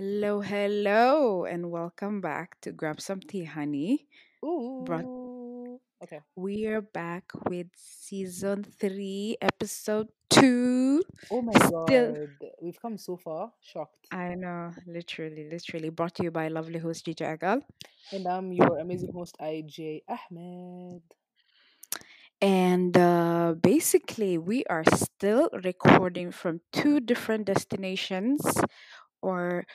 Hello, hello, and welcome back to Grab Some Tea, honey. Brought, Ooh. Okay. we are back with season three, episode two. Oh my Still, god. We've come so far. Shocked. I know, literally, literally, brought to you by lovely host Gigi Agal. And I'm your amazing host, IJ Ahmed. And uh, basically, we are still recording from two different destinations or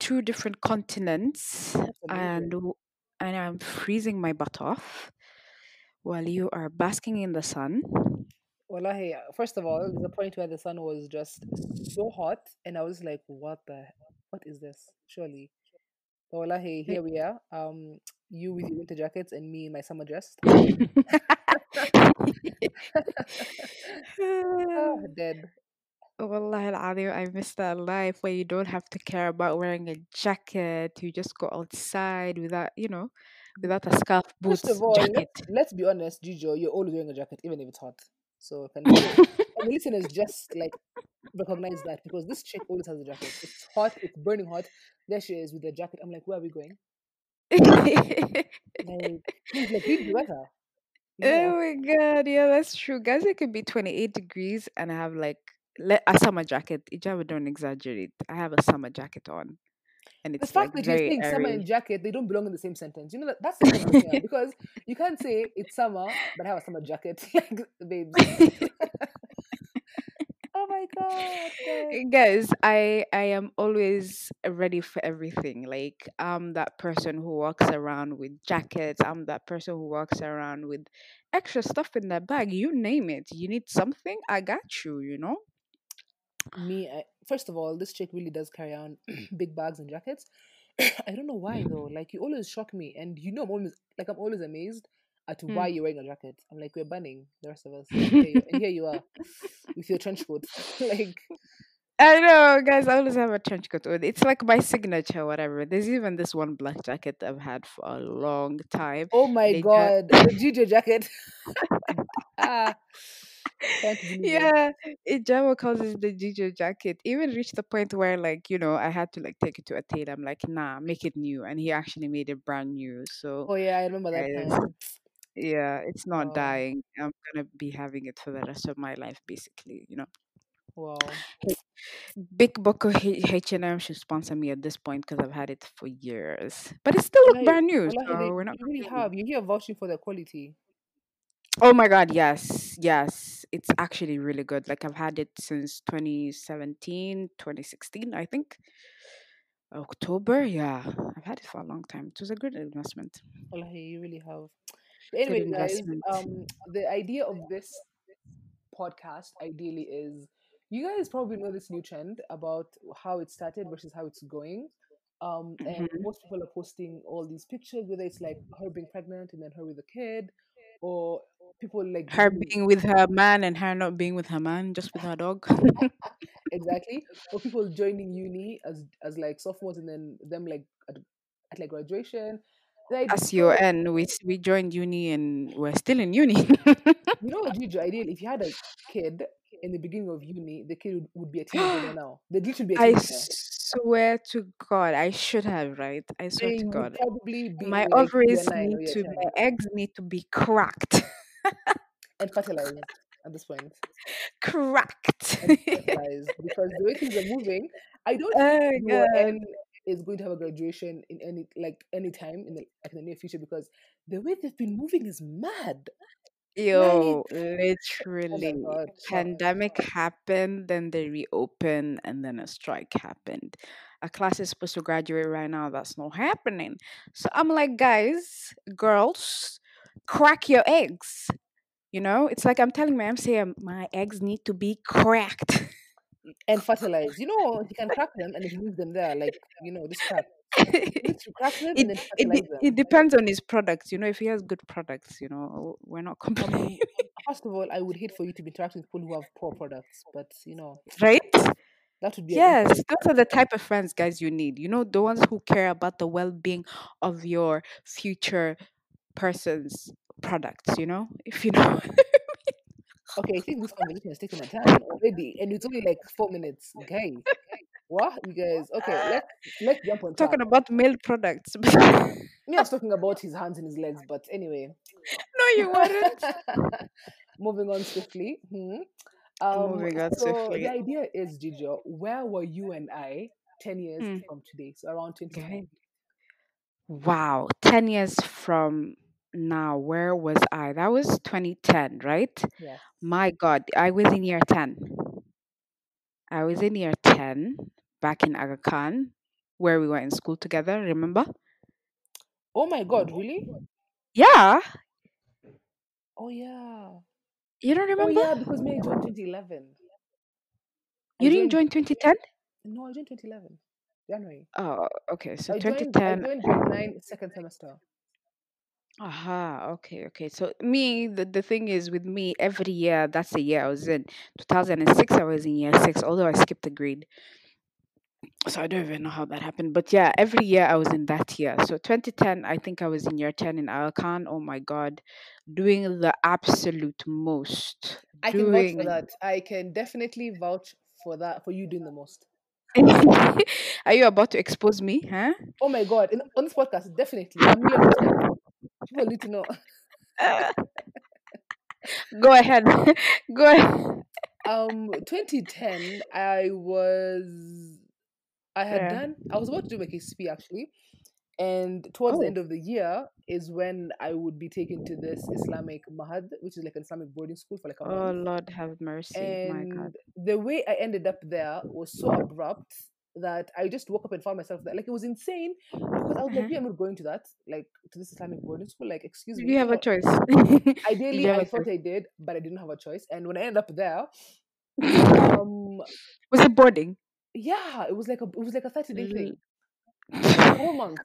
two different continents, and and I'm freezing my butt off while you are basking in the sun. Wallahi, uh, first of all, there's a point where the sun was just so hot, and I was like, what the, what is this? Surely. But wallahi, here we are. Um, you with your winter jackets and me in my summer dress. Ah, dead. Wallahi al-Azim, I miss that life where you don't have to care about wearing a jacket. You just go outside without, you know, without a scarf, First boots, of all, let's, let's be honest, Gijo, you're always wearing a jacket, even if it's hot. So can the, listeners just like recognize that because this chick always has a jacket. It's hot, it's burning hot. There she is with the jacket. I'm like, where are we going? Like, please, like, weather. You Oh my god, yeah, that's true. Guys, it could be 28 degrees and I have like le- a summer jacket. Ijaba, don't exaggerate. I have a summer jacket on and the it's like fact that you're saying summer and jacket, they don't belong in the same sentence. You know, that, that's the because you can't say it's summer but I have a summer jacket, like babes. oh my god. Guys, I I am always ready for everything. Like I'm that person who walks around with jackets. I'm that person who walks around with extra stuff in their bag. You name it. You need something, I got you, you know? Me I, first of all this chick really does carry on big bags and jackets i don't know why though like you always shock me and you know i'm always like i'm always amazed at why Hmm. you're wearing a jacket i'm like we're banning the rest of us and here you, and here you are with your trench coat like I know, guys. I always have a trench coat on. It's like my signature, whatever. There's even this one black jacket I've had for a long time. oh my And it ju- god the gj jacket ah yeah, it calls it the Gijo jacket. Even reached the point where, like, you know, I had to like take it to a tailor. I'm like, nah, make it new, and he actually made it brand new. So, oh yeah i remember that time yeah, it's not wow dying. I'm gonna be having it for the rest of my life, basically. You know, wow Big Boko H and M should sponsor me at this point because I've had it for years, but it still look wallahi, brand new. wallahi So they, we're not you really complaining. have you're here vouching for the quality Oh my god, yes, yes. It's actually really good. Like I've had it since 2017, 2016, I think. October, yeah. I've had it for a long time. It was a good investment. wallahi you really have but anyway guys um the idea of this podcast ideally is you guys probably know this new trend about how it started versus how it's going um and hmm most people are posting all these pictures whether it's like her being pregnant and then her with a kid or people like Her doing being with her man and her not being with her man, just with her dog. exactly or people joining uni as as like sophomores and then them like at, at like graduation idea, As your N, we we joined uni and we're still in uni. you know Gigi, ideal if you had a kid in the beginning of uni the kid would, would be a teenager now the dude should be a I teenager I swear to God, I should have, right? I swear they to God. probably My like ovaries need to, my eggs need to be cracked. And fertilized at this point cracked. because the way things are moving i don't oh think my your god. N is going to have a graduation in any like any time in the like in the near future because the way they've been moving is mad Yo, oh literally. shock Pandemic happened, then they reopened, and then a strike happened. A class is supposed to graduate right now. That's not happening. So I'm like, guys, girls, crack your eggs. You know, it's like I'm telling my MCM, my eggs need to be cracked. and fertilized you know you can crack them and leave them there like you know this crack you need to crack them it it fertilize de- them it depends on his products. You know, if he has good products, you know, we're not complaining, um first of all i would hate for you to be interacting with people who have poor products but you know right? that would be Yes, those are the type of friends, guys, you need. You know, the ones who care about the well-being of your future person's products. You know, if you know. Okay, I think this conversation has taken a turn already, and it's only like four minutes. Okay. What you guys? Okay, let's let's jump on. Talking about male products. Me, I was talking about his hands and his legs, but anyway. no, you weren't. Moving on swiftly. Hmm. Um, Moving on so swiftly. the idea is, Gijo, where were you and I ten years Hmm. from today? So around twenty. Okay. Wow, 10 years from now, where was I? That was 2010, right? Yes. My God, I was in year 10. I was in year 10 back in Aga Khan, where we were in school together, remember? Oh my God! Really? Yeah, Oh yeah. you don't remember? Oh remember? yeah, because me I joined twenty eleven. you didn't join 2010? No, I joined twenty eleven. January. Oh, okay. So I joined. I 2010. joined grade nine, second semester. Aha, okay, okay. So me, the, the thing is with me, every year, that's the year I was in. 2006, I was in year six, although I skipped a grade. So I don't even know how that happened. But yeah, every year I was in that year. So 2010, I think I was in year 10 in Khan. Oh my God. Doing the absolute most. I can vouch for Doing. that. I can definitely vouch for that for you doing the most. Are you about to expose me? Huh? Oh my god! In, on this podcast, definitely a million percent. To know. Go ahead. Go ahead. Um, 2010, I was, I had Yeah. done, I was about to do my KCP actually, and towards the Oh. end of the year is when I would be taken to this Islamic Mahad, which is like an Islamic boarding school for like a Oh, month. Lord have mercy. My God. And the way I ended up there was so abrupt that I just woke up and found myself there. Like it was insane because I was like, Uh-huh. yeah, I'm not going to that, like to this Islamic boarding school. Like, excuse me. you have a choice? Ideally, have thought choice? I did, but I didn't have a choice. And when I ended up there, um, Was it boarding? yeah, it was like a it was like a 30 day L- thing, a whole month.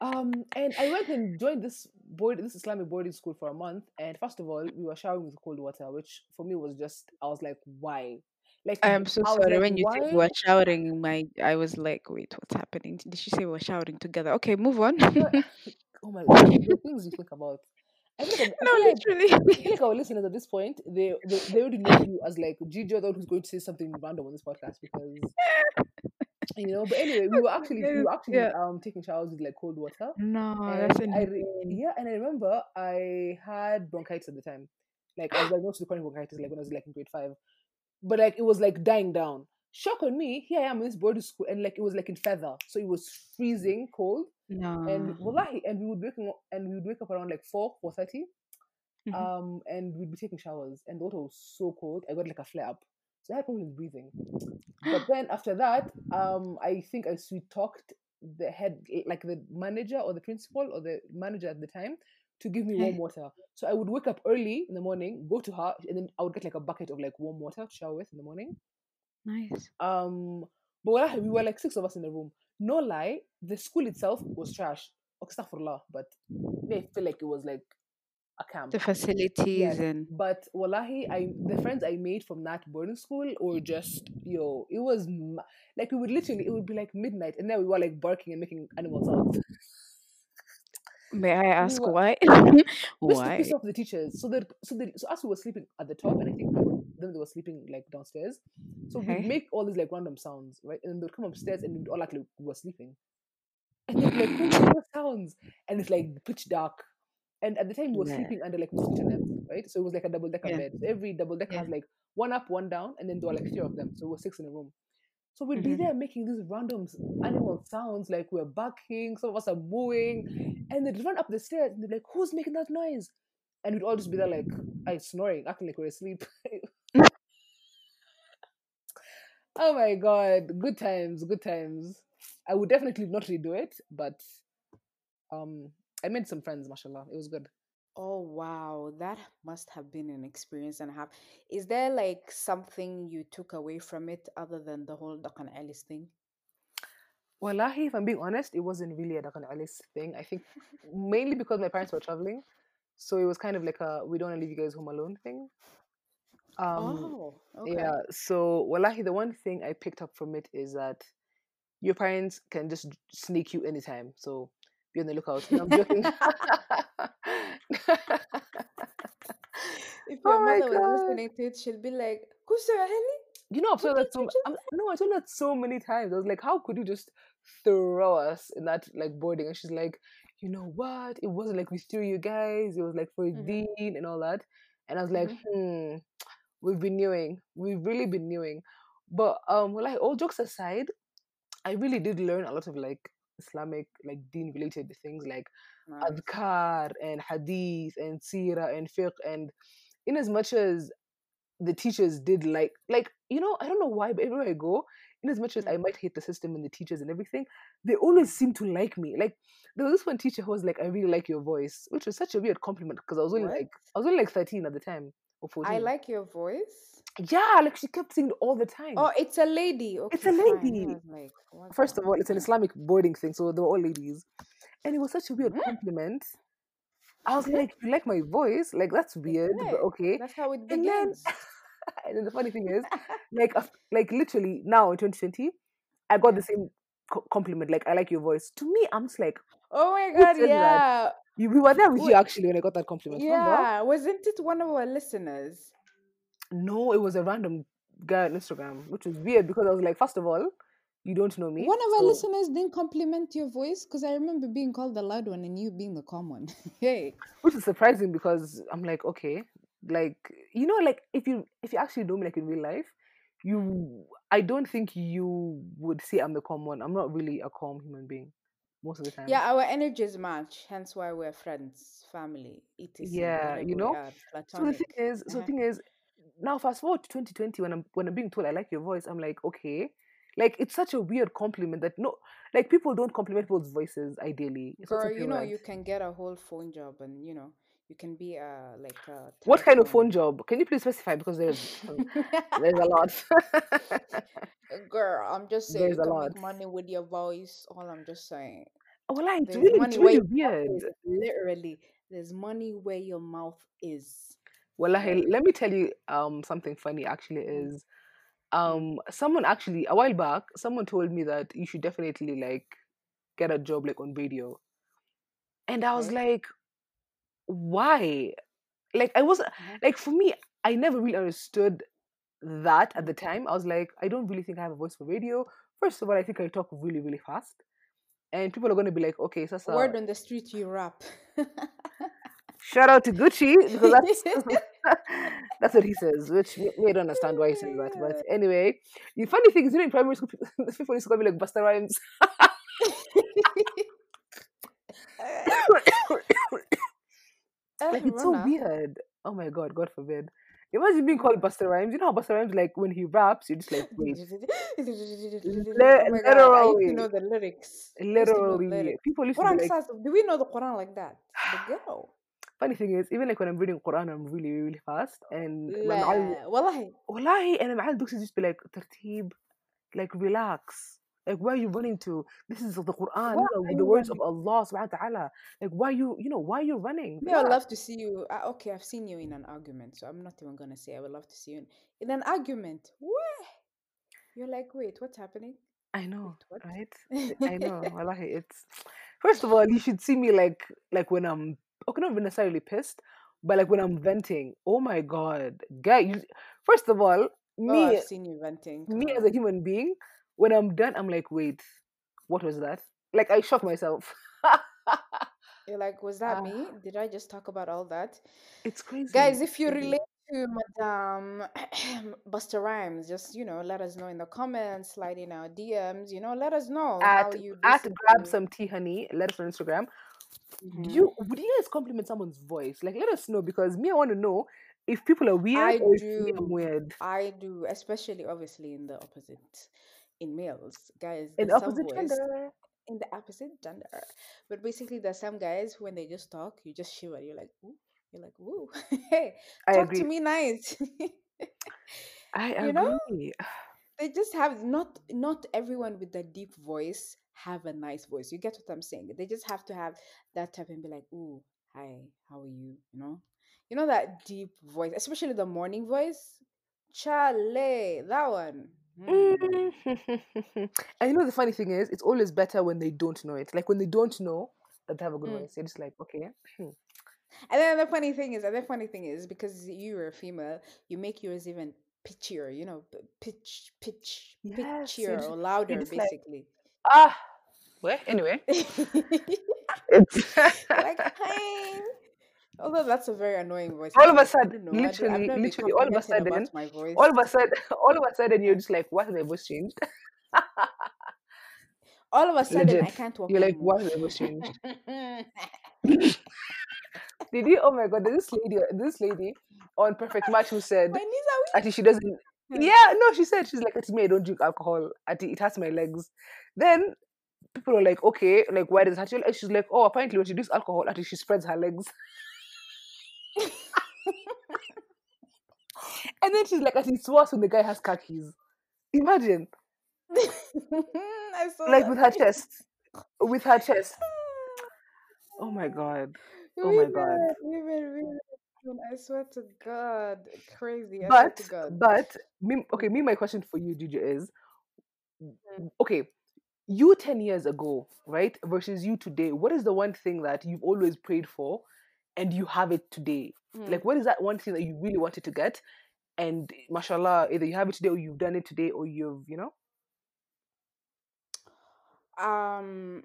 Um, and I went and joined this board, this Islamic boarding school for a month. And first of all, we were showering with cold water, which for me was just, I was like, why? Like, I am so I was sorry. like, When you said why? we were shouting, my I was like, wait, what's happening? Did she say we were shouting together? Okay, move on. No, oh my god, the things you think about. I feel like, I feel like, I literally. feel like our listeners at this point, they, they, they already know you as like Gigi, the one who's going to say something random on this podcast because you know. But anyway, we were actually we were actually yeah. um taking showers with like cold water, No, that's and I re- yeah, and I remember I had bronchitis at the time. Like I was diagnosed with chronic bronchitis like when I was like in grade five, but like it was like dying down. Shock on me, here I am in this boarding school, and like it was like in feather, so it was freezing cold, No. and wallahi, and we would wake up and we would wake up around like four four thirty, Mhm. um, and we'd be taking showers, and the water was so cold, I got like a flare up, so I had problems breathing. But then after that, um, I think I sweet talked the head, like the manager or the principal or the manager at the time, to give me warm water. So I would wake up early in the morning, go to her, and then I would get like a bucket of like warm water to shower with in the morning. nice. Um, but we were like six of us in the room. No lie, the school itself was trash. Astaghfirullah, but they feel like it was like a camp. The facilities Yes, and but wallahi, I the friends I made from that boarding school or just yo. It was like we would literally it would be like midnight, and then we were like barking and making animal sounds. may I We ask were why? to why? piss off the teachers. So that so that so as we were sleeping at the top, and I think them them they were sleeping like downstairs. So we'd make all these like random sounds, right? And then they'd come upstairs and we'd all act like we were sleeping. And they'd be like, "Who made sounds?" And it's like pitch dark. And at the time we were Yeah. sleeping under like mosquito nets, right? So it was like a double decker Yeah. bed. So every double decker Yeah. has like one up, one down, and then there were like three of them. So we were six in a room. So we'd be Mhm. there making these random animal sounds, like we're barking, some of us are mooing, and they'd run up the stairs and they'd be like, Who's making that noise? And we'd all just be there like, I snoring, acting like we're asleep. oh my god, good times, good times. I would definitely not redo it, but um I made some friends, mashallah. It was good. Oh wow, that must have been an experience and a half. Is there like something you took away from it other than the whole Dakan Alice thing? Wallahi, if I'm being honest, it wasn't really a Dakan Alice thing. I think mainly because my parents were traveling. So it was kind of like a we don't want to leave you guys home alone thing. Um oh, okay. yeah, so wallahi the one thing I picked up from it is that your parents can just sneak you anytime. So be on the lookout. No, I'm joking. If Oh your my mother was God. listening to it, she'll be like, Kusaheli? You know, I've told that so. I'm, no, I told that so many times. I was like, "How could you just throw us in that like boarding?" And she's like, "You know what? It wasn't like we threw you guys. It was like for a Mhm, dean and all that." And I was like, mhm, "Hmm, we've been knowing. We've really been knowing." But um, well, like all jokes aside, I really did learn a lot of like Islamic like deen related things like Nice. adhkar and hadith and seerah and fiqh and in as much as the teachers did like like you know i don't know why but everywhere i go in as much as i Mm, might hate the system and the teachers and everything they always seem to like me. Like there was this one teacher who was like i really like your voice which was such a weird compliment because i was only What? like i was only like 13 at the time or 14 I like your voice. yeah like she kept saying all the time. Oh, it's a lady. it's a lady. like, first of all it's an islamic boarding thing so they were all ladies. And it was such a weird compliment i was like you like my voice like that's weird but okay. That's how it and then begins. and then the funny thing is like like literally now in 2020 i got the same compliment like i like your voice to me i'm just like Oh my God, that yeah. you, we were there with you actually when i got that compliment remember yeah. Wasn't it one of our listeners? no it was a random guy on instagram which was weird because i was like first of all you don't know me One of our so listeners didn't compliment your voice because I remember being called the loud one and you being the calm one. hey. which is surprising because i'm like okay. Like you know like if you if you actually know me like in real life you i don't think you would say i'm the calm one. I'm not really a calm human being most of the time. Yeah, our energies match, hence why we're friends, family, It is yeah you know? so the thing is so the Uh-huh. thing is now fast forward to 2020 when i'm when i'm being told i like your voice i'm like okay like it's such a weird compliment that no like people don't compliment people's voices ideally it's Girl, you know, you can get a whole phone job and, you know, you can be a, like a what kind of phone job can you please specify because there's there's a lot Girl, I'm just saying there's you a lot make money with your voice. All I'm just saying. oh well it's There's really money it's where really your mouth weird is. Literally, there's money where your mouth is. well let me tell you um something funny actually Mm, is um someone actually a while back someone told me that you should definitely like get a job like on radio and i was okay. like why like i wasn't Uh-huh. like for me i never really understood that at the time i was like i don't really think i have a voice for radio first of all i think i talk really really fast and people are going to be like okay sasa Word on the street, you rap. shout out to gucci because that's that's what he says which me, don't understand why he says that but anyway. The funny thing is you know in primary school people, used to call me like Busta Rhymes. Like it's so weird. Oh my god god forbid. Imagine being called Busta Rhymes. You know how Busta Rhymes like when he raps you're just like wait. Oh Li- my god, I used to know the lyrics. I used know the literally. lyrics. people used to Quran like says, do we know the Quran like that? The girl funny thing is even like when i'm reading quran i'm really really fast and my معلم لا والله والله and my دوكس just be like ترتيب like relax like where are you running to this is the quran why these are are the you words of running? allah subhanahu wa ta'ala like why you you know why are you running Me, I would relax love to see you. Uh, okay, I've seen you in an argument, so I'm not even gonna say I would love to see you in, in an argument. Where you're like, wait, what's happening? i know Wait, what? right i know wallahi it's first of all you should see me like like when i'm okay not necessarily pissed but like when i'm venting oh my god guy you, first of all oh, me I've seen you venting. Come me as a human being when i'm done i'm like wait what was that like i shock myself You're like, was that Ah, me? Did I just talk about all that? it's crazy Guys, if you relate to Madame Busta Rhymes, just you know, let us know in the comments, slide in our DMs. You know, let us know how at you at grab some tea honey let us know on instagram do Mhm. you would you guys compliment someone's voice like let us know because me i want to know if people are weird I or if me i'm do, weird I do, especially obviously in the opposite, in males, guys. in There's some opposite voice gender in the opposite gender, but basically there's some guys when they just talk, you just shiver. You're like, ooh, you're like, woo, hey, i talk to me nice. i you know. agree they just have not not everyone with a deep voice have a nice voice. You get what I'm saying? They just have to have that type and be like, "Ooh, hi, how are you?" You know, you know that deep voice, especially the morning voice. Chale, that one. Mm. and you know the funny thing is it's always better when they don't know it like when they don't know that they have a good Mm. voice you're just like okay hmm. And then the funny thing is, and the funny thing is, because you're a female, you make yours even pitchier, you know, p- pitch, pitch, Yes, you're pitchier just, or you're louder, just like basically. Ah. Well, anyway, it's like hey. Although that's a very annoying voice. all of a sudden, know. I don't, I've literally, literally, all of a sudden, my voice. all of a sudden, all of a sudden, you're just like, what? Has my voice changed? All of a sudden, I can't walk You're like, anymore. what? Has my voice changed? Did you? Oh my god! There's this lady, this lady on Perfect Match who said, my knees are weak. Ati, she doesn't. Yeah, no, she said she's like, it's me. I don't drink alcohol. Ati, it hurts my legs. Then people are like, okay, like why does it hurt your legs? She's like, oh, apparently when she drinks alcohol, Ati, she spreads her legs. and then she's like, Ati, it's worse when the guy has khakis. Imagine, I saw like that. with her chest, with her chest. Oh my god. Oh my god. women, women, women, I swear to God, crazy. I But to God. but me okay, me my question for you, DJ, is okay, you 10 years ago, right, versus you today, what is the one thing that you've always prayed for and you have it today? Hmm. Like, what is that one thing that you really wanted to get? And mashallah, either you have it today or you've done it today or you've, you know? um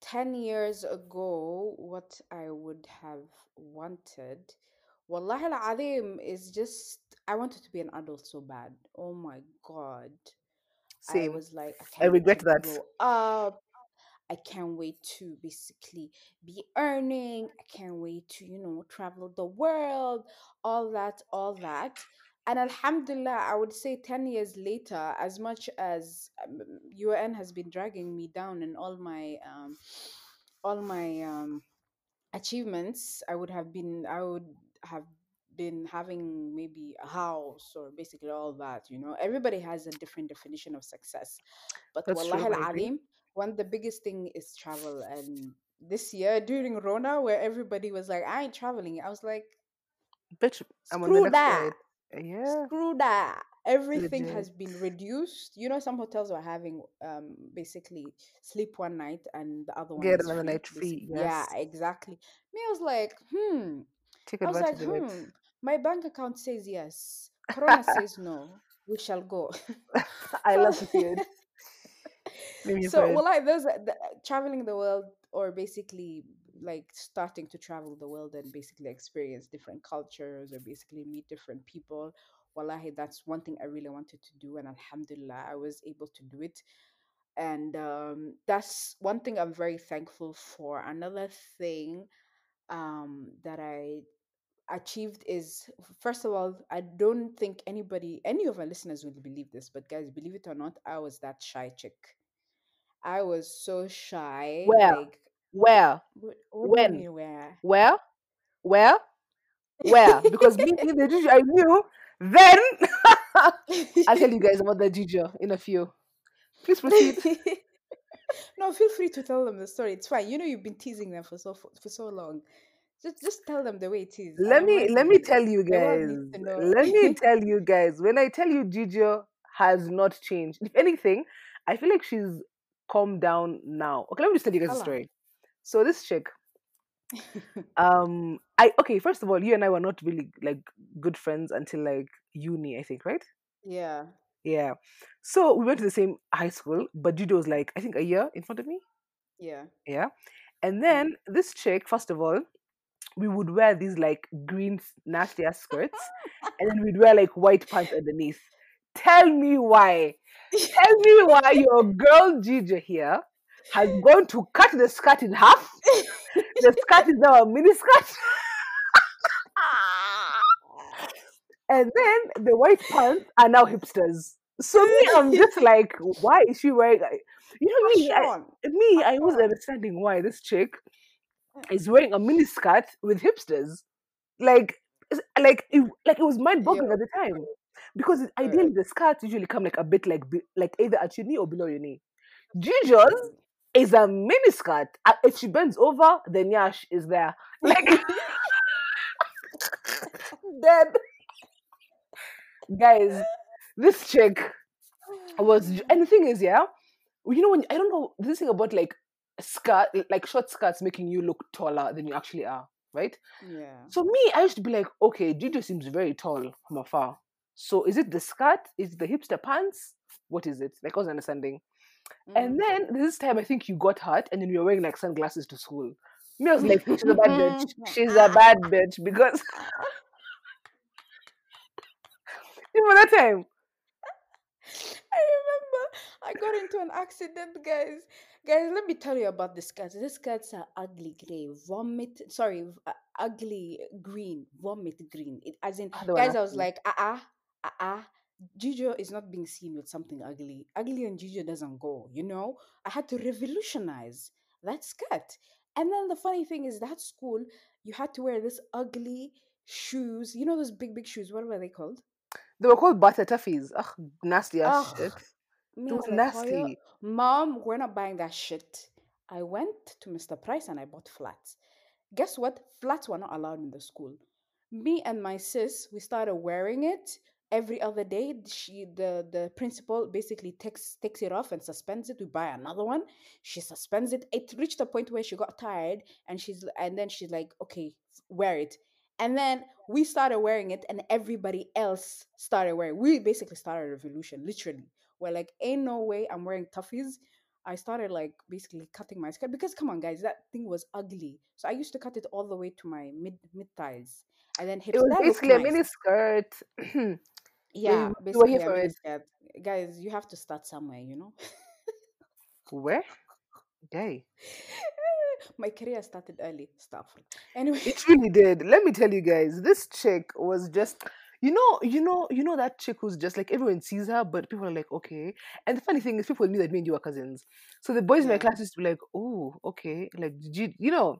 10 years ago what i would have wanted wallahi al-azim is just i wanted to be an adult so bad. Oh my god. I was like i I regret that. up. I can't wait to basically be earning. I can't wait to you know travel the world. All that all that. And alhamdulillah i would say 10 years later as much as um, un has been dragging me down in all my um all my um achievements i would have been i would have been having maybe a house or basically all that you know everybody has a different definition of success but That's true. wallahi I agree. al one the biggest thing is travel and this year during rona where everybody was like i ain't traveling i was like Bitch, I'm screw that. Yeah, screw that everything legit. has been reduced you know some hotels were having um basically sleep one night and the other one Get another night free. yeah exactly me i was like hmm Take i was like advantage of hmm it. my bank account says yes. Corona says no. We shall go. I so love see it. So well like there's the, traveling the world or basically like starting to travel the world and basically experience different cultures or basically meet different people wallahi that's one thing i really wanted to do and alhamdulillah i was able to do it. And um, that's one thing i'm very thankful for. Another thing um, that i achieved is first of all i don't think anybody any of our listeners will believe this but guys believe it or not i was that shy chick i was so shy Where? like Where? what, what When? mean where Where? Where? Where? Because me the Gigi I knew, then I'll tell you guys about the Gigi in a few. Please proceed. no feel free to tell them the story it's fine you know you've been teasing them for so for so long just just tell them the way it is Let me let me tell you guys. needs to know. Let me tell you guys. When I tell you Gigi has not changed. If anything, I feel like she's calmed down now. Okay, let me just tell you guys a story. So this chick, um, I okay. First of all, you and I were not really like good friends until like uni, I think, right? yeah Yeah. So we went to the same high school, but Judo was like, I think a year in front of me. yeah Yeah. And mm-hmm. then this chick, first of all, we would wear these like green nasty ass skirts, and then we'd wear like white pants underneath. Tell me why. Tell me why your girl Gigi here has gone to cut the skirt in half. The skirt is now a mini skirt. and then the white pants are now hipsters. So me, I'm just like, why is she wearing? You know me, I, me, I was understanding why this chick is wearing a mini skirt with hipsters. Like, like, it, like it was mind boggling at the time because ideally the skirts usually come like a bit like like either at your knee or below your knee. Gigi's is a mini skirt. If she bends over, the nyash is there. Like, dead. Guys, this chick was, and the thing is, yeah, you know when I don't know this thing about like skirt, like short skirts making you look taller than you actually are, right? yeah So me, I used to be like, okay, Gigi seems very tall from afar. So is it the skirt? Is it the hipster pants? What is it? Like I was understanding. And Mm. then this time I think you got hurt and then you were wearing like sunglasses to school. Me, I was like, she's a bad bitch. She's a bad bitch because even that time. I remember I got into an accident, guys. Guys, let me tell you about the skirts. These skirts are ugly gray, vomit. Sorry, uh, ugly green, vomit green. It, as in, were guys, I was nasty. like, ah, ah, ah, ah. Gijo is not being seen with something ugly. Ugly and Gijo doesn't go. You know, I had to revolutionize that skirt. And then the funny thing is, that school, you had to wear this ugly shoes. You know those big, big shoes. What were they called? They were called Bata Toughees. Ugh, nasty ass shit. Me, were was like, oh, nasty. Mom, we're not buying that shit. I went to Mr. Price and I bought flats. Guess what? Flats were not allowed in the school. Me and my sis, we started wearing it every other day. She, the the principal, basically takes takes it off and suspends it. We buy another one. She suspends it. It reached a point where she got tired, and she's and then she's like, "Okay, wear it." And then we started wearing it, and everybody else started wearing. We basically started a revolution, literally. We're like, "Ain't no way I'm wearing Toughees." I started like basically cutting my skirt because come on, guys, that thing was ugly. So I used to cut it all the way to my mid mid thighs, and then It hips. was That looked basically a mini skirt. Yeah, basically a mini skirt. Guys, you have to start somewhere, you know. Where? Okay. my career started early. Stuff. Anyway, It really did. Let me tell you guys, this chick was just you know, you know, you know that chick who's just like everyone sees her, but people are like, okay. And the funny thing is, people knew that me and you were cousins. So the boys in my class used to be like, oh, okay, like, did you, you know,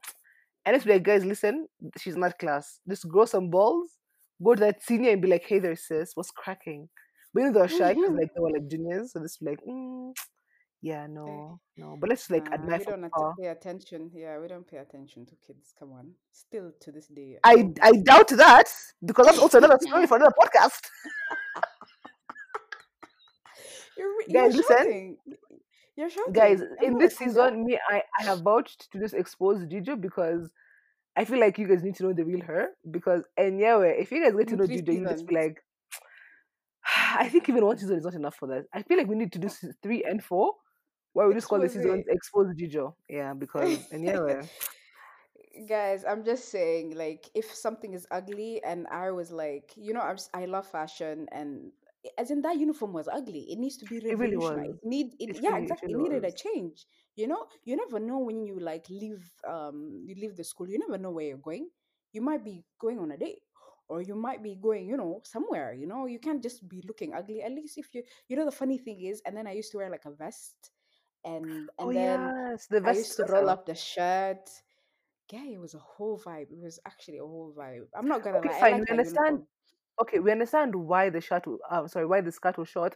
and it's like, guys, listen, she's not class. Just grow some balls, go to that senior and be like, hey there, sis, what's cracking? But you know, they were shy because like they were like juniors, so this like, mm, yeah, Eh, no, no. But let's like Nah, admire we from don't afar. pay attention. Yeah, we don't pay attention to kids. Come on. Still to this day, I don't I listen. doubt that because that's also another story for another podcast. You're re- you're Guys, listen, shouting. You're guys, shouting. In this cougar. season, me, I, I have vouched to just expose Juju because I feel like you guys need to know the real her. Because, and yeah, if you guys get to In know three Juju, you just be seasons. like, I think even one season is not enough for that. I feel like we need to do se- three and four, where we just call the Expose seasons it. Expose Juju. Yeah, because, and yeah, Guys, I'm just saying, like, if something is ugly, and I was like, you know, I'm, I love fashion, and as in that uniform was ugly. It needs to be it really revolutionized. was. It need it, It yeah, really, exactly. It really needed a change. You know, you never know when you like leave, um, you leave the school. You never know where you're going. You might be going on a date, or you might be going, you know, somewhere. You know, you can't just be looking ugly. At least if you, you know, the funny thing is, and then I used to wear like a vest, and Oh, and then yes, the I used to roll up the shirt. Yeah, it was a whole vibe. It was actually a whole vibe. I'm not gonna Okay, lie. I fine. like We understand uniform. okay, we understand why the shirt, w- um, sorry, why the skirt was short,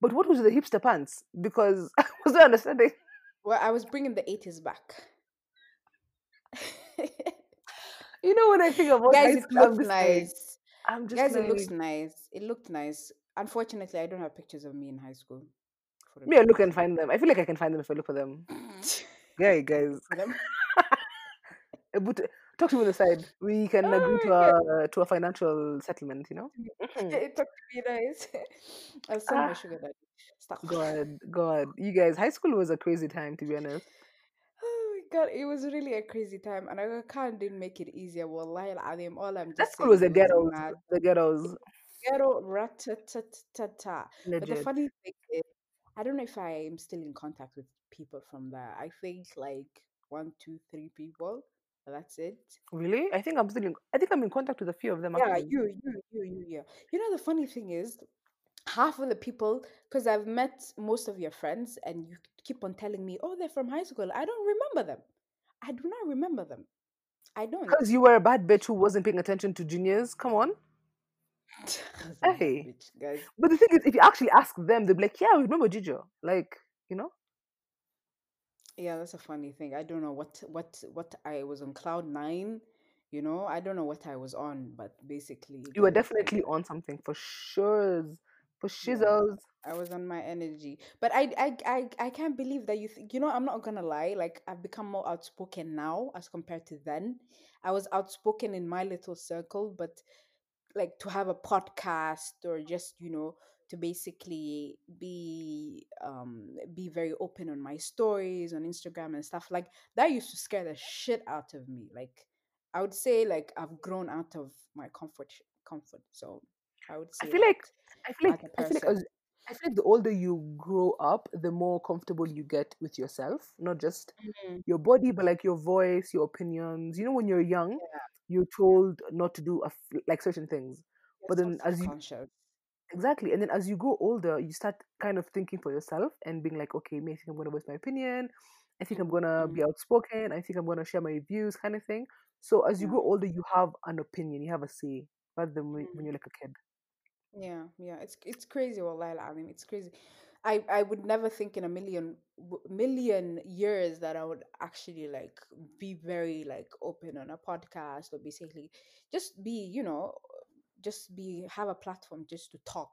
but what was the hipster pants? Because I was not understanding. Well, I was bringing the 80s back. You know, when I think about Guys, high it looks I'm looked just like, nice. I'm just Guys, it looks nice. It looked nice. Unfortunately, I don't have pictures of me in high school for me, I look and find them. I feel like I can find them if I look for them. Yeah, guys, them. But talk to me on the side. We can agree Oh to my god. a to a financial settlement. You know. Mhm. It took to be nice. I'll send my Ah, sugar daddy. Stop. God, God, you guys, high school was a crazy time to be honest. Oh my god, it was really a crazy time, and I can't didn't make it easier. Wallahi al-azim, all I'm That school was the ghettos, mad. the ghettos, Ghetto rat-ta-ta-ta-ta. But the funny thing is, I don't know if I am still in contact with people from there. I think like one, two, three people. That's it. Really? I think I'm still in. I think I'm in contact with a few of them Yeah, actually. you, you, you, you, yeah. You know, the funny thing is, half of the people, because I've met most of your friends, and you keep on telling me, oh, they're from high school. I don't remember them. I do not remember them. I don't. Because you were a bad bitch who wasn't paying attention to juniors. Come on. I was a bad Hey. bitch, guys. But the thing is, if you actually ask them, they'll be like, yeah, we remember Jijo. Like, you know? Yeah, that's a funny thing. I don't know what what what I was on cloud nine. You know, I don't know what I was on, but basically, You were guys, like definitely on something for sure. For yeah, shizzles. I was on my energy. But I I I I can't believe that you think, you know, I'm not gonna lie, like I've become more outspoken now as compared to then. I was outspoken in my little circle, but like to have a podcast or just you know to basically be um be very open on my stories on Instagram and stuff like that used to scare the shit out of me like I would say like I've grown out of my comfort comfort zone I would say I feel that like I feel like I feel like I feel like the older you grow up, the more comfortable you get with yourself, not just Mhm. your body, but like your voice, your opinions. You know, when you're young, yeah you're told not to do a f- like certain things, but then as you exactly, and then as you grow older, you start kind of thinking for yourself and being like, okay, maybe I think I'm gonna voice my opinion. I think I'm gonna Mhm. be outspoken. I think I'm gonna share my views, kind of thing. So as you yeah grow older, you have an opinion, you have a say, rather than when when you're like a kid. Yeah, yeah, it's it's crazy. Wallahi al it's crazy. I I would never think in a million years that I would actually like be very like open on a podcast or basically just be you know just be have a platform just to talk.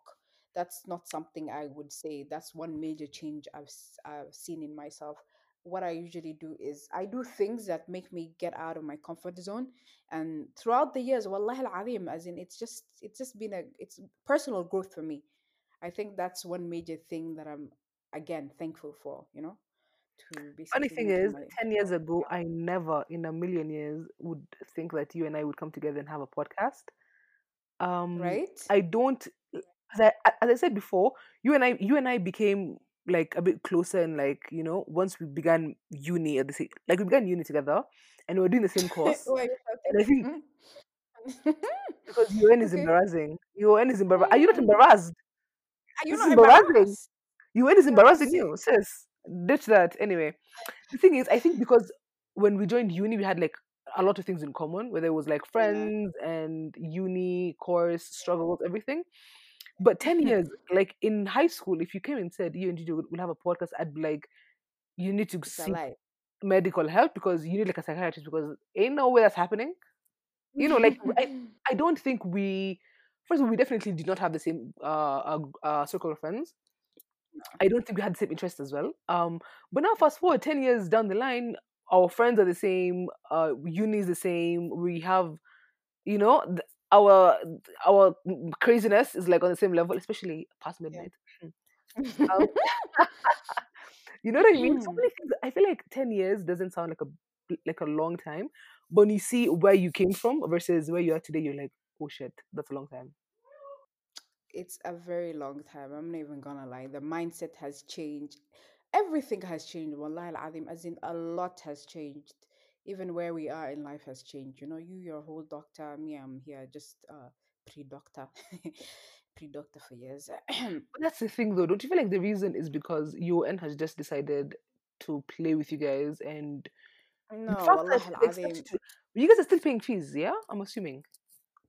That's not something I would say. That's one major change I've I've seen in myself. What I usually do is I do things that make me get out of my comfort zone. And throughout the years wallahi al as in it's just it's just been a it's personal growth for me. I think that's one major thing that i'm again thankful for you know to Funny basically thing is, my 10 years ago, I never in a million years would think that you and I would come together and have a podcast. Um, right? I don't, as I, as I said before, you and I, you and I became like a bit closer and like, you know, once we began uni at the same, like we began uni together and we were doing the same course. why are And I think because UN is okay embarrassing. UN is embarrassing. Are you not Mm. embarrassed? are you This not embarrassing. embarrassed UN is embarrassing you, sis. Ditch that. Anyway, the thing is, I think because when we joined uni, we had like a lot of things in common, whether it was like yeah friends and uni, course, struggles, everything. But 10 years, like in high school, if you came and said, you and Gigi will have a podcast, I'd be like, you need to it's a seek lie medical help because you need like a psychiatrist because ain't no way that's happening. You know, like I, I don't think we, first of all, we definitely did not have the same uh, uh, uh, circle of friends. I don't think we had the same interests as well. Um, but now fast forward ten years down the line, our friends are the same. Uh, uni is the same. We have, you know, th- our our craziness is like on the same level, especially past yeah midnight. Um, you know what I mean? So many things. I feel like ten years doesn't sound like a like a long time, but when you see where you came from versus where you are today, you're like, oh shit, that's a long time. it's a very long time. I'm not even gonna lie. The mindset has changed. Everything has changed. Wallahi al-azim, as in a lot has changed. Even where we are in life has changed. You know, you, you're whole doctor. Me, I'm here just uh pre-doctor. pre-doctor for years. But that's the thing, though. Don't you feel like the reason is because UN has just decided to play with you guys and the no, fact that wallahi they expect you to, you guys are still paying fees, yeah? I'm assuming,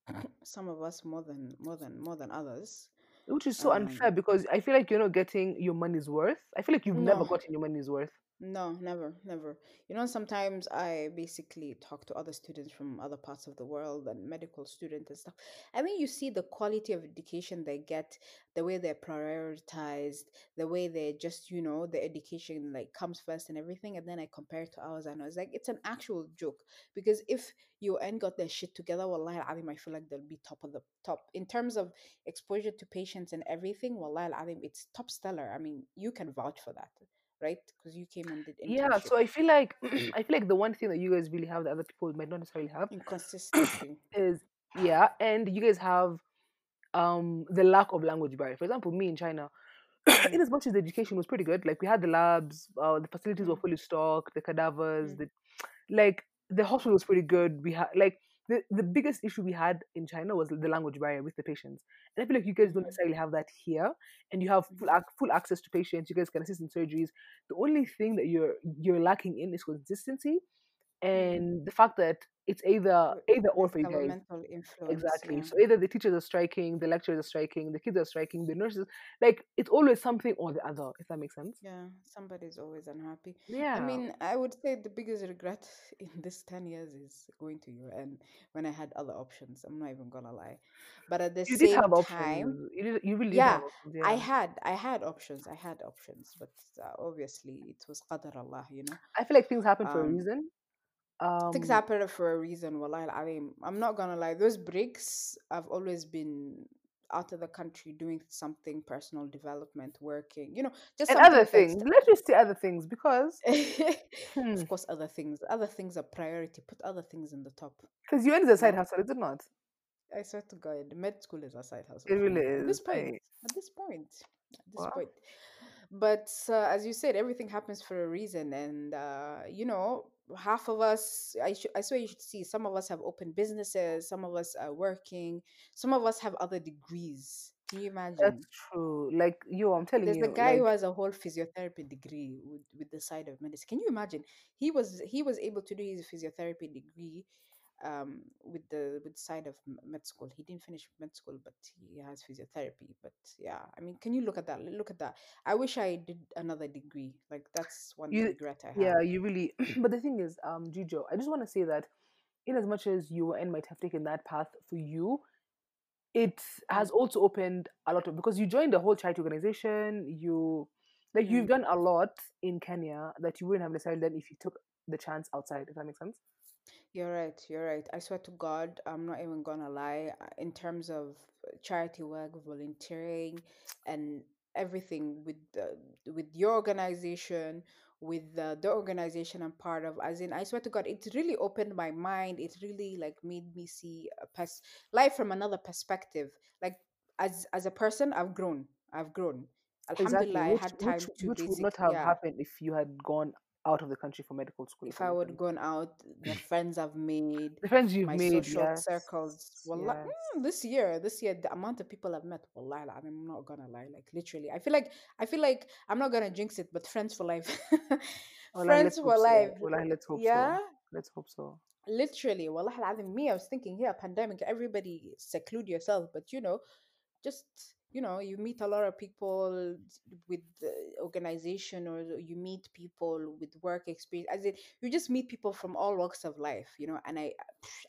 Some of us more than more than more than others. which is so unfair Um because I feel like you're not getting your money's worth. I feel like you've never no. gotten your money's worth. No, never, never. You know, sometimes I basically talk to other students from other parts of the world and medical students and stuff. I mean, you see the quality of education they get, the way they're prioritized, the way they just, you know, the education like comes first and everything. And then I compare it to ours and I was like, it's an actual joke. Because if ain't got their shit together, wallahi al I feel like they'll be top of the top. In terms of exposure to patients and everything, wallahi al it's top stellar. I mean, you can vouch for that right? Because you came and did Yeah, so I feel like I feel like the one thing that you guys really have that other people might not necessarily have Inconsistency. is yeah, and you guys have um the lack of language barrier. For example, me in China, in as much as the education was pretty good, like we had the labs, uh, the facilities were mm, fully stocked, the cadavers, mm, the like the hospital was pretty good. We had like the, the biggest issue we had in China was the language barrier with the patients. And I feel like you guys don't mhm, necessarily have that here, and you have full mhm, ac- full access to patients. You guys can assist in surgeries. The only thing that you're you're lacking in is consistency mm. and the fact that it's either either or for you guys. influence, Exactly. yeah. So either the teachers are striking, the lecturers are striking, the kids are striking, the nurses like it's always something or the other, if that makes sense. Yeah, somebody's always unhappy. Yeah. I mean, I would say the biggest regret in this 10 years is going to you and when I had other options. I'm not even gonna lie. But at the You same time, options. You did you really have yeah, I had I had options. I had options, but uh, obviously it was qadar Allah, you know. I feel like things happen for a Um reason. Things Um, happen for a reason. Wallahi, I mean, I'm not gonna lie. Those breaks, I've always been out of the country doing something personal development, working. You know, just and other something things. Let's just say other things because, of hmm, course, other things. Other things are priority. Put other things in the top. because you ended a You side know. hustle, is it not? I swear to God, med school is a side hustle It for really me. At is. this point, I at this point, at this well, point. But uh, as you said, everything happens for a reason, and uh, you know, half of us, I should, I swear you should see. Some of us have open businesses. Some of us are working. Some of us have other degrees. Can you imagine that's true. Like you, I'm telling you, There's a you, guy who has a whole physiotherapy degree with, with the side of medicine. Can you imagine? He was he was able to do his physiotherapy degree um with the with side of med school he didn't finish med school but he has physiotherapy but yeah i mean can you look at that look at that i wish i did another degree like that's one you, regret i have yeah, you really. but the thing is, um, Jijo, I just want to say that in as much as you and might have taken that path for you, it mm, has also opened a lot of because you joined a whole charity organization. You like you've mm. done a lot in Kenya that you wouldn't have necessarily done if you took the chance outside. If that makes sense. You're right. You're right. I swear to God, I'm not even gonna lie. uh, In terms of charity work, volunteering, and everything with the with your organization, with the, the organization I'm part of, as in, I swear to God, it really opened my mind. It really like made me see a pers- life from another perspective. Like as as a person, I've grown. I've grown. Exactly, Alhamdulillah, I which had which time to which would basic. not have Yeah, happened if you had gone out of the country for medical school. If if I would sense. gone out, the friends I've made, The friends you've my made, social yes, circles. Well, yes. Mm, this year, this year, the amount of people I've met, wallahi, la- I'm not gonna lie, like literally, I feel like I feel like I'm not gonna jinx it, but friends for life, Wallahi, friends let's hope for life. so. Wallahi, let's hope Yeah, so. Let's hope so. literally, wallahi, la- me, I was thinking here, pandemic, everybody seclude yourself, but you know, just you know you meet a lot of people with the organization or you meet people with work experience as in you just meet people from all walks of life you know and i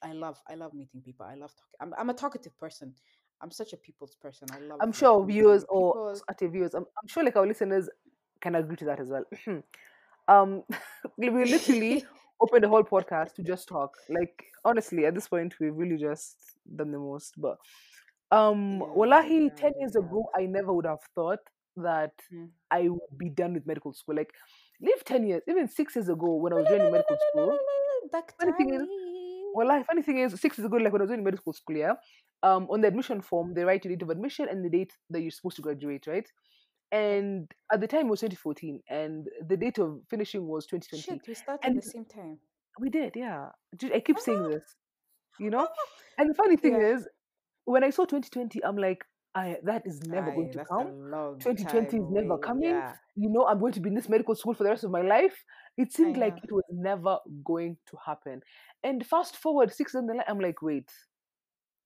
i love i love meeting people i love talking i'm, I'm a talkative person i'm such a people's person i love I'm sure meeting viewers or active viewers, I'm, I'm sure like our listeners can agree to that as well. um, we we literally opened the whole podcast to just talk. Like honestly, at this point, we've really just done the most. But um, yeah wallahi, yeah ten years ago, I never would have thought that Mm. I would be done with medical school. Like, live ten years, even six years ago when I was joining medical school. Funny thing is, Well, funny thing is, six years ago, like when I was in medical school, yeah, um, on the admission form, they write your date of admission and the date that you're supposed to graduate, right? And at the time, it was 2014, and the date of finishing was 2020. shit we started And the same time we did, yeah. I keep saying Ah, this, you know? And the funny thing yeah is, when I saw 2020, I'm like, I, that is never going to come. 2020 time is never coming. yeah You know, I'm going to be in this medical school for the rest of my life. It i seemed like know it was never going to happen. And fast forward six years in the line, I'm like, wait,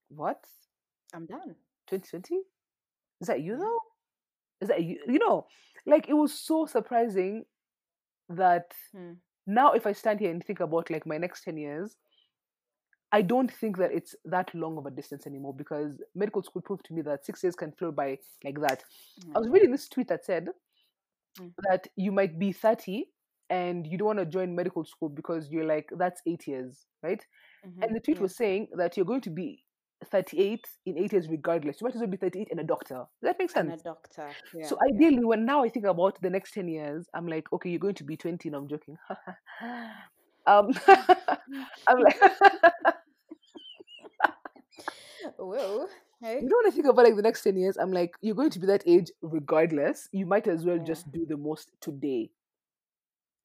what? i'm done 2020? Is that you yeah though? Is that you? You know, like it was so surprising that Hmm. now if I stand here and think about like my next 10 years, I don't think that it's that long of a distance anymore because medical school proved to me that six years can flow by like that. I was Mm, reading this tweet that said mm, that you might be 30 and you don't want to join medical school because you're like, that's eight years, right? mhm, And the tweet Yeah, was saying that you're going to be 38 in eight years regardless. You might as well be 38 and a doctor. Does that make sense? and a doctor. Yeah, So yeah. ideally, when now I think about the next 10 years, I'm like, okay, you're going to be 20. No, I'm joking. um, I'm like, Well, hey, you know, when I think about like the next 10 years, I'm like, you're going to be that age regardless. You might as well yeah, just do the most today.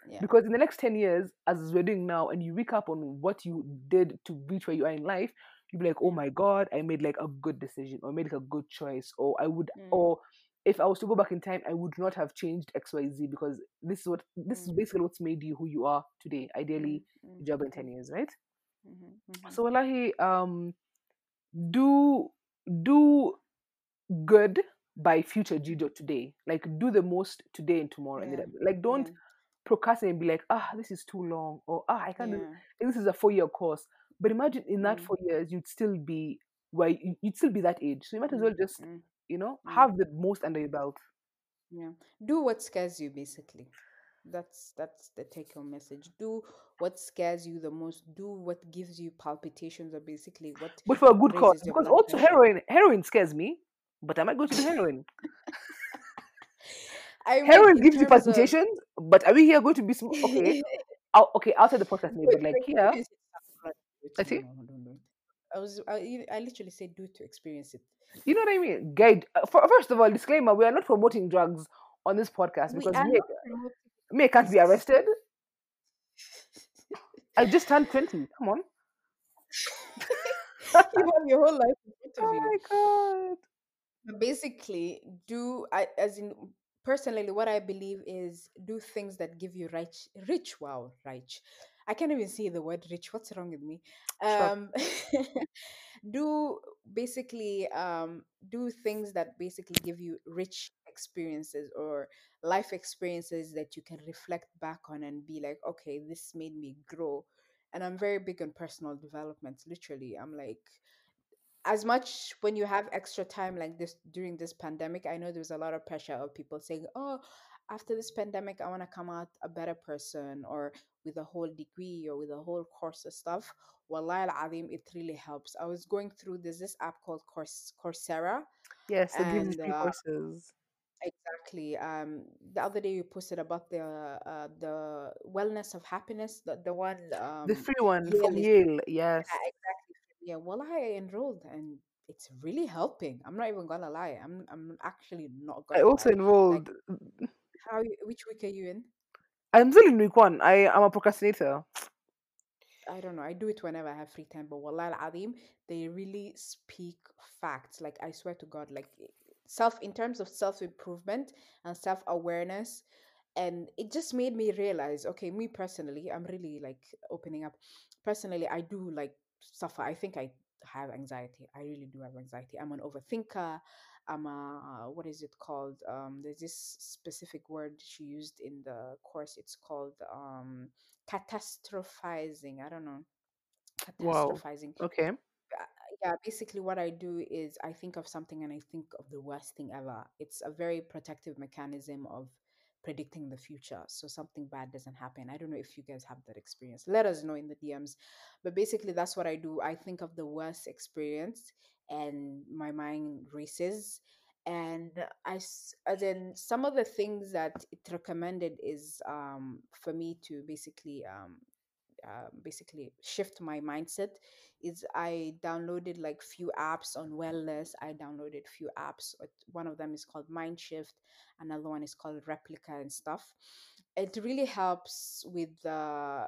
yeah. Because in the next 10 years, as we're doing now, and you recap on what you did to reach where you are in life, you'll be like, oh Mm, my God, I made like a good decision, or made like a good choice, or I would, mm, or if I was to go back in time, I would not have changed XYZ because this is what, this is mm, basically what's made you who you are today, mm, ideally, mm, job in 10 mm, years, right? mhm, mhm. So, wallahi, um, do, do good by future Jijo today. Like, do the most today and tomorrow. And Yeah, then, like, don't yeah, procrastinate and be like, ah, this is too long, or ah, I can't do yeah. this is a four year course. But imagine in that Mm, four years, you'd still be where you- you'd still be that age. So you might as well mm, just, mm, you know, mm, have the most under your belt. yeah. Do what scares you, basically. That's that's the take home message. Do what scares you the most. Do what gives you palpitations or basically what But for a good cause, because also pressure. heroin, heroin scares me. But am I might go to the heroin. I mean Heroin in gives you terms of palpitations, but are we here going to be sm- okay? Out, okay, outside the podcast, maybe, but like here, experience it. Do it. I see. I was I, I literally said do it to experience it. You know what I mean? Guide. uh, For, first of all, disclaimer: we are not promoting drugs on this podcast We because are me, not promoting me can't be arrested. I just turned twenty. Come on. you have your whole life in front Oh of you. my god. But basically, do I as in personally what I believe is do things that give you rich rich wow rich. I can't even say the word rich. What's wrong with me? Sure. Um do basically um do things that basically give you rich experiences or life experiences that you can reflect back on and be like, okay, this made me grow. And I'm very big on personal development. Literally, I'm like as much when you have extra time like this during this pandemic, I know there's a lot of pressure of people saying, "Oh, after this pandemic, I want to come out a better person or with a whole degree or with a whole course of stuff." Wallahi al-azim, it really helps. I was going through there's this app called Course Coursera, Yes, and free uh, courses. Exactly um the other day you posted about the uh the wellness of happiness the, the one The um free one from Yale yeah, Yes. exactly. Yeah, well, I enrolled and it's really helping. I'm not even gonna lie. I'm I'm actually not I gonna also lie. Like, enrolled. how you, which week are you in? I'm still in week one. I am a procrastinator. I don't know. I do it whenever I have free time, but Wallah al-Azim, they really speak facts. Like, I swear to God, like, i- self, in terms of self improvement and self awareness. And it just made me realize okay, me personally, I'm really like opening up. Personally, I do like suffer. I think I have anxiety. I really do have anxiety. I'm an overthinker. I'm a, what is it called? Um, there's this specific word she used in the course. It's called, um, catastrophizing. I don't know. Wow. Catastrophizing. Okay. Yeah, basically, what I do is I think of something and I think of the worst thing ever. It's a very protective mechanism of predicting the future so something bad doesn't happen. I don't know if you guys have that experience. Let us know in the DMs. But basically, that's what I do. I think of the worst experience and my mind races. And I, as in some of the things that it recommended is um, for me to basically um, uh, basically shift my mindset is i downloaded like few apps on wellness i downloaded few apps one of them is called mindshift another one is called Replika and stuff it really helps with uh,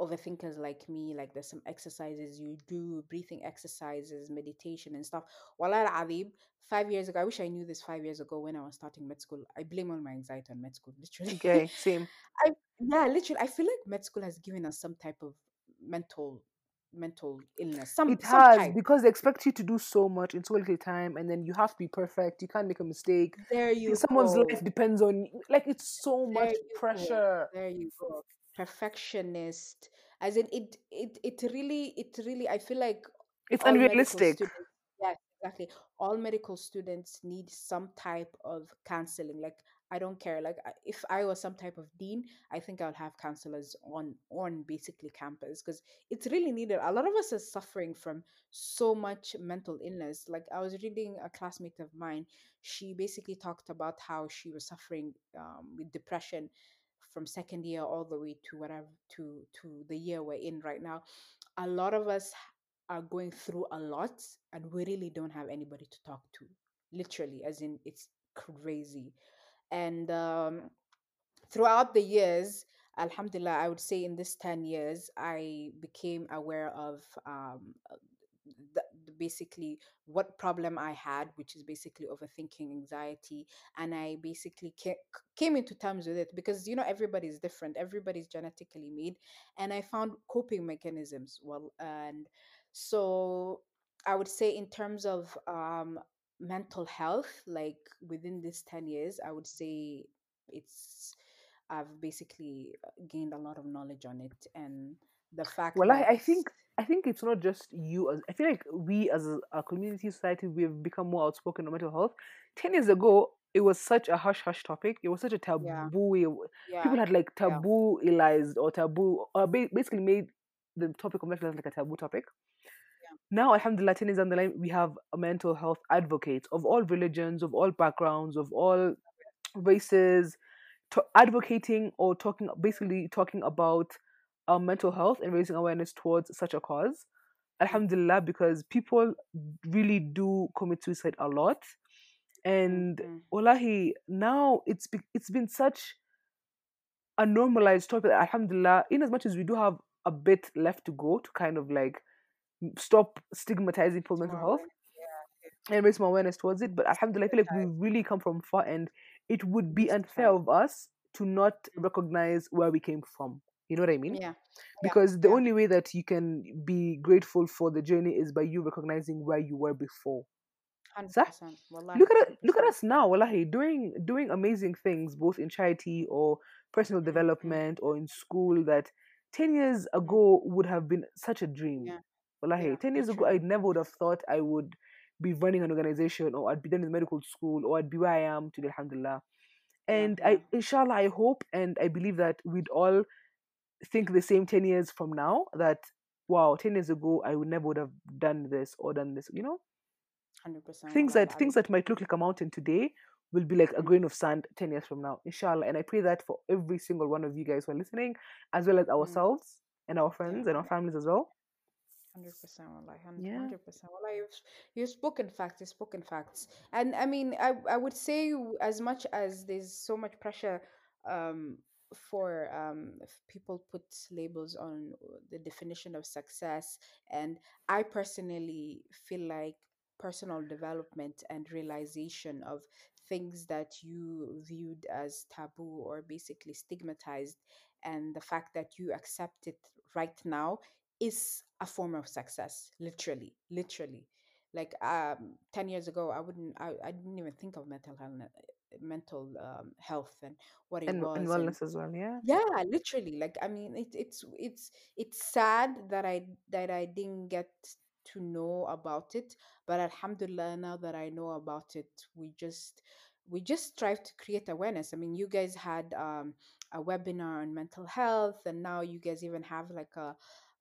overthinkers like me like there's some exercises you do breathing exercises meditation and stuff Wallah al five years ago i wish i knew this five years ago when i was starting med school i blame all my anxiety on med school literally Okay. Same. I yeah, literally, I feel like med school has given us some type of mental mental illness, some It some has type. because they expect you to do so much in so little time, and then you have to be perfect. You can't make a mistake. There you Someone's go. life depends on. Like it's so There much you go. pressure. There you go. Perfectionist. As in it it it really it really I feel like It's all medical unrealistic. students yes exactly all medical students need some type of counseling like i don't care like if i was some type of dean i think i'll have counselors on on basically campus because it's really needed. A lot of us are suffering from so much mental illness. Like i was reading a classmate of mine she basically talked about how she was suffering um, with depression from second year all the way to whatever to to the year we're in right now. A lot of us are going through a lot and we really don't have anybody to talk to literally as in it's crazy and um, throughout the years alhamdulillah i would say in this 10 years i became aware of um, uh, the, basically what problem i had which is basically overthinking anxiety and i basically ca- came into terms with it because you know everybody's different everybody's genetically made and i found coping mechanisms well and so i would say in terms of um, mental health like within this 10 years i would say it's i've basically uh, gained a lot of knowledge on it and the fact Well, I, I think I think it's not just you. As I feel like we as a, a community society we've become more outspoken on mental health. Ten years ago, it was such a hush hush topic. It was such a taboo. Yeah. People had like Yeah. tabooized or taboo, or basically made the topic of mental health like a taboo topic. Now, Alhamdulillah, 10 years down the line, we have a mental health advocates of all religions, of all backgrounds, of all races, to advocating or talking, basically talking about um, mental health and raising awareness towards such a cause. Alhamdulillah, because people really do commit suicide a lot. And wallahi, now it's be- it's been such a normalized topic. Alhamdulillah, in as much as we do have a bit left to go to kind of like stop stigmatizing people's mental health awareness. and raise more awareness towards it. But Alhamdulillah, I feel like we've really come from far, and it would be unfair of us to not Mm. recognize where we came from. You know what I mean? Yeah. Yeah. Because the Yeah. only way that you can be grateful for the journey is by you recognizing where you were before. 100%. Wallahi. Look at look at us now, wallahi, doing doing amazing things both in charity or personal development or in school that ten years ago would have been such a dream. Yeah. Wallahi, Yeah. ten years ago, I never would have thought I would be running an organization or I'd be done in medical school or I'd be where I am today, alhamdulillah. And Yeah. I, inshallah, I hope and I believe that we'd all think the same 10 years from now that, wow, 10 years ago, I would never would have done this or done this, you know? Hundred percent. Things Wallahi that things that might look like a mountain today will be like a Mm. grain of sand 10 years from now, inshallah. And I pray that for every single one of you guys who are listening, as well as Mm. ourselves and our friends and our families as well. Hundred percent, wallahi, hundred percent. Wallahi, you've you've spoken facts. You've spoken facts, and I mean, I I would say as much as there's so much pressure, um, for um if people put labels on the definition of success, and I personally feel like personal development and realization of things that you viewed as taboo or basically stigmatized, and the fact that you accept it right now is a form of success literally literally like um 10 years ago i wouldn't i, I didn't even think of mental health mental um, health and what it And, and was and wellness as well, yeah. yeah literally like i mean it, it's it's it's sad that i that i didn't get to know about it but alhamdulillah now that i know about it we just we just strive to create awareness i mean you guys had um, a webinar on mental health and now you guys even have like a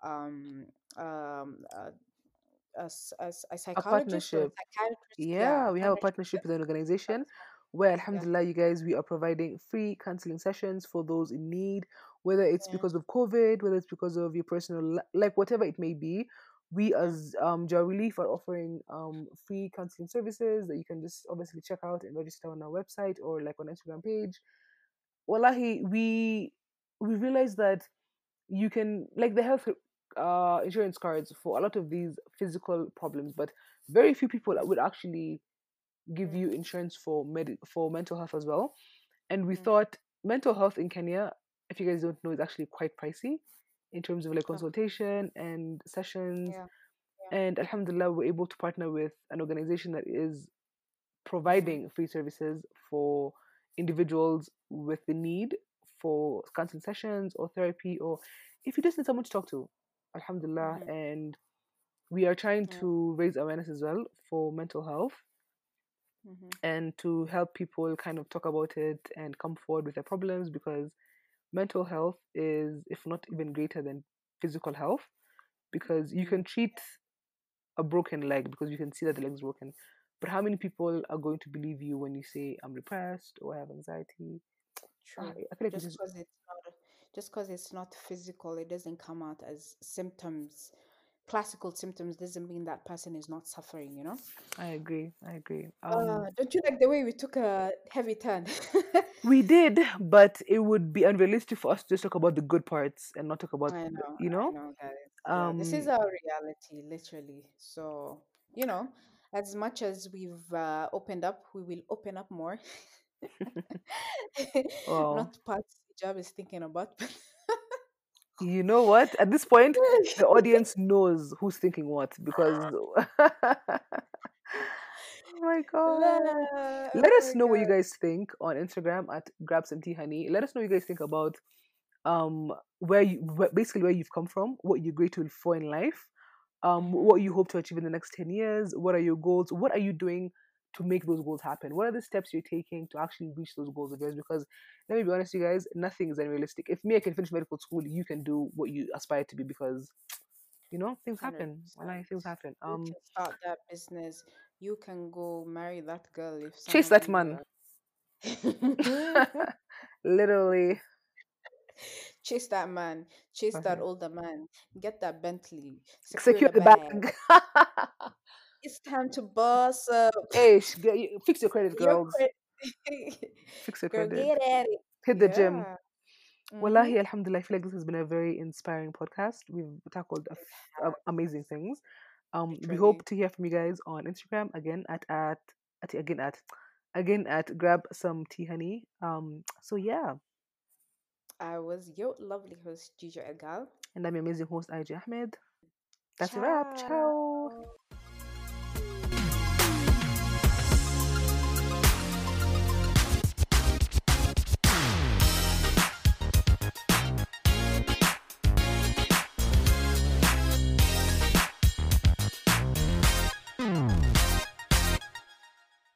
um um a, a, a a psychologist a partnership. psychiatrist yeah Yeah, we have a partnership with an organization where, yeah alhamdulillah, you guys, we are providing free counseling sessions for those in need, whether it's yeah because of COVID, whether it's because of your personal, li- like whatever it may be. We as um, Jar Relief are offering um, free counseling services that you can just obviously check out and register on our website or like on Instagram page. Wallahi, we we realized that you can like the health uh, insurance cards for a lot of these physical problems, but very few people would actually give mm, you insurance for med- for mental health as well. And we mm. thought mental health in Kenya, if you guys don't know, is actually quite pricey in terms of like Oh, consultation and sessions. yeah yeah And Alhamdulillah, we're able to partner with an organization that is providing free services for individuals with the need for counseling sessions or therapy, or if you just need someone to talk to. Alhamdulillah, hmm and we are trying yeah. to raise awareness as well for mental health hmm and to help people kind of talk about it and come forward with their problems because mental health is if not even greater than physical health because you mm. can treat a broken leg because you can see that the leg is broken. But how many people are going to believe you when you say i'm depressed or i have anxiety? True. i feel like just because it's not just because it's not physical, it doesn't come out as symptoms. Classical symptoms doesn't mean that person is not suffering, you know? i agree i agree um Uh, don't you like the way we took a heavy turn? we did but it would be unrealistic for us to just talk about the good parts and not talk about I the- know, you I know know, guys. Yeah, this is um our reality, literally. So, you know, as much as we've uh, opened up, we will open up more. well Not parts hijab is thinking about, You know what? At this point, the audience knows who's thinking what because. oh my god! Let oh us know what you guys think on Instagram at grab some tea honey. Let us know what you guys think about um where you where, basically where you've come from, what you're grateful for in life, um what you hope to achieve in the next ten years, what are your goals, what are you doing to make those goals happen? What are the steps you're taking to actually reach those goals of yours? Because let me be honest, you guys, nothing is unrealistic. If me, I can finish medical school, you can do what you aspire to be because, you know, things happen. 100%. Wallahi, things happen. Um, start that business. You can go marry that girl if chase that man. Literally. Chase that man. Chase that older man. Get that Bentley. Secure, Secure the the bag. bag. It's time to boss up. hey, fix your credit, Your girls. Fix your Girl, credit. get at it. Hit the gym. Yeah. Mhm. Wallahi, alhamdulillah, I feel like this has been a very inspiring podcast. We've tackled a f- have. amazing things. Um, we hope to hear from you guys on Instagram again at at, at again at again at grab some tea honey. Um, so yeah, I was your lovely host, Gigi Egal. and I'm your amazing host IJ Ahmed. That's a wrap. Ciao. Ciao.